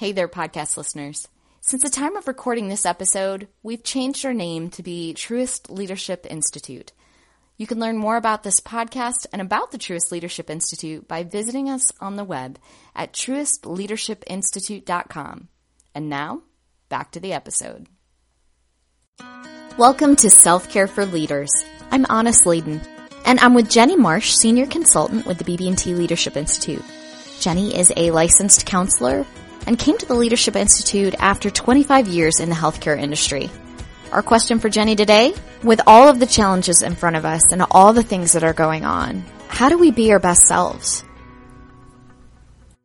Hey there, podcast listeners. Since the time of recording this episode, we've changed our name to be Truist Leadership Institute. You can learn more about this podcast and about the Truist Leadership Institute by visiting us on the web at truistleadershipinstitute.com. And now, back to the episode. Welcome to Self Care for Leaders. I'm Anna Sladen, and I'm with Jenny Marsh, Senior Consultant with the BB&T Leadership Institute. Jenny is a licensed counselor and came to the Leadership Institute after 25 years in the healthcare industry. Our question for Jenny today, with all of the challenges in front of us and all the things that are going on, how do we be our best selves?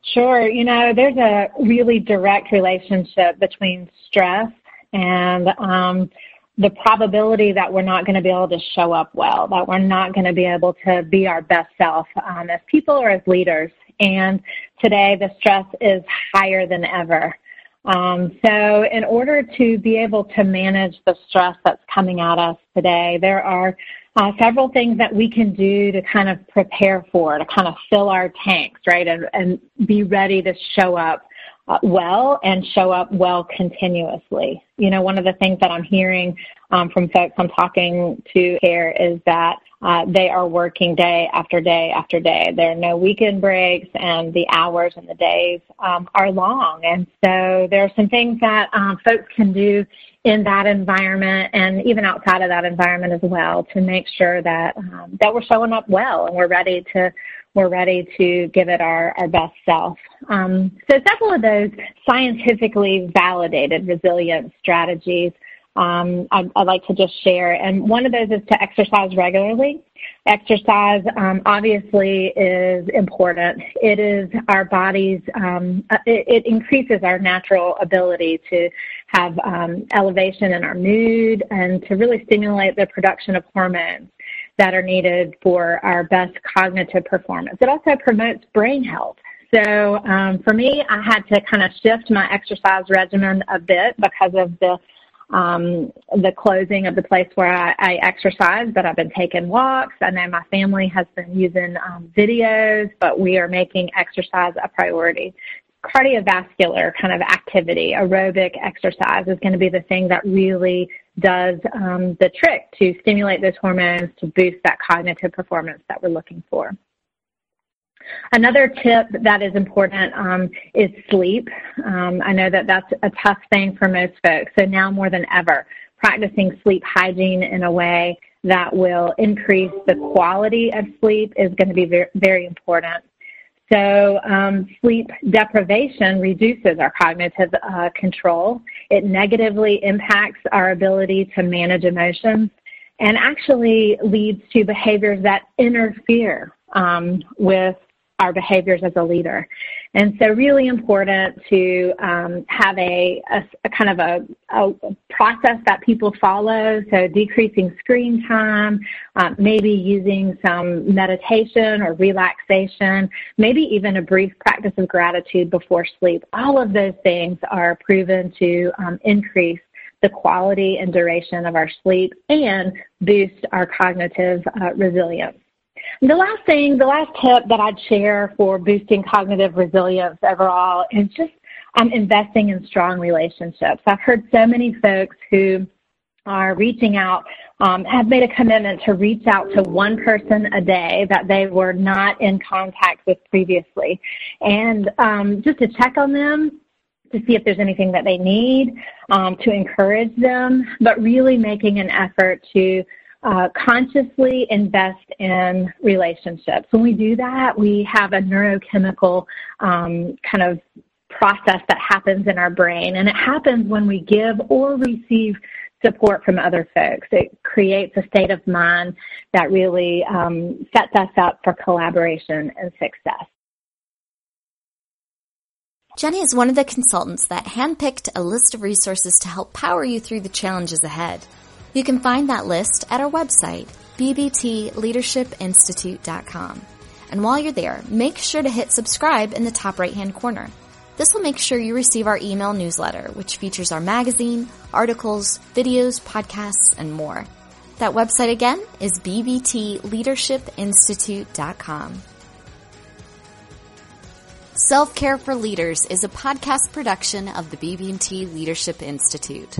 Sure. You know, there's a really direct relationship between stress and um, the probability that we're not going to be able to show up well, that we're not going to be able to be our best self um, as people or as leaders. And today the stress is higher than ever. Um, so in order to be able to manage the stress that's coming at us today, there are uh, several things that we can do to kind of prepare for, to kind of fill our tanks, right, and, and be ready to show up uh, well and show up well continuously. You know, one of the things that I'm hearing um, from folks I'm talking to here is that uh, they are working day after day after day. There are no weekend breaks, and the hours and the days um, are long. And so there are some things that um, folks can do in that environment, and even outside of that environment as well, to make sure that um, that we're showing up well and we're ready to we're ready to give it our, our best self. Um, so several of those scientifically validated resilience strategies um, I'd, I'd, like to just share. And one of those is to exercise regularly. Exercise um, obviously is important. It is our body's, um, uh, it, it, increases our natural ability to have um, elevation in our mood and to really stimulate the production of hormones that are needed for our best cognitive performance. It also promotes brain health. So um, for me, I had to kind of shift my exercise regimen a bit because of the um, the closing of the place where I, I exercise, but I've been taking walks. I know my family has been using um, videos, but we are making exercise a priority. Cardiovascular kind of activity, aerobic exercise is going to be the thing that really does um, the trick to stimulate those hormones to boost that cognitive performance that we're looking for. Another tip that is important um, is sleep. Um, I know that that's a tough thing for most folks. So now more than ever, practicing sleep hygiene in a way that will increase the quality of sleep is going to be very, very important. So um, sleep deprivation reduces our cognitive uh, control. It negatively impacts our ability to manage emotions and actually leads to behaviors that interfere um, with our behaviors as a leader. And so really important to um, have a, a, a, kind of a, a, process that people follow. So decreasing screen time, uh, maybe using some meditation or relaxation, maybe even a brief practice of gratitude before sleep. All of those things are proven to um, increase the quality and duration of our sleep and boost our cognitive uh, resilience. The last thing, the last tip that I'd share for boosting cognitive resilience overall is just um, investing in strong relationships. I've heard so many folks who are reaching out, um, have made a commitment to reach out to one person a day that they were not in contact with previously. And um, just to check on them, to see if there's anything that they need, um, to encourage them, but really making an effort to uh, consciously invest in relationships. When we do that, we have a neurochemical um, kind of process that happens in our brain, and it happens when we give or receive support from other folks. It creates a state of mind that really um, sets us up for collaboration and success. Jenny is one of the consultants that handpicked a list of resources to help power you through the challenges ahead. You can find that list at our website, bbtleadershipinstitute.com. And while you're there, make sure to hit subscribe in the top right hand corner. This will make sure you receive our email newsletter, which features our magazine, articles, videos, podcasts, and more. That website again is bbtleadershipinstitute.com. Self Care for Leaders is a podcast production of the BB&T Leadership Institute.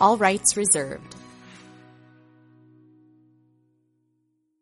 All rights reserved.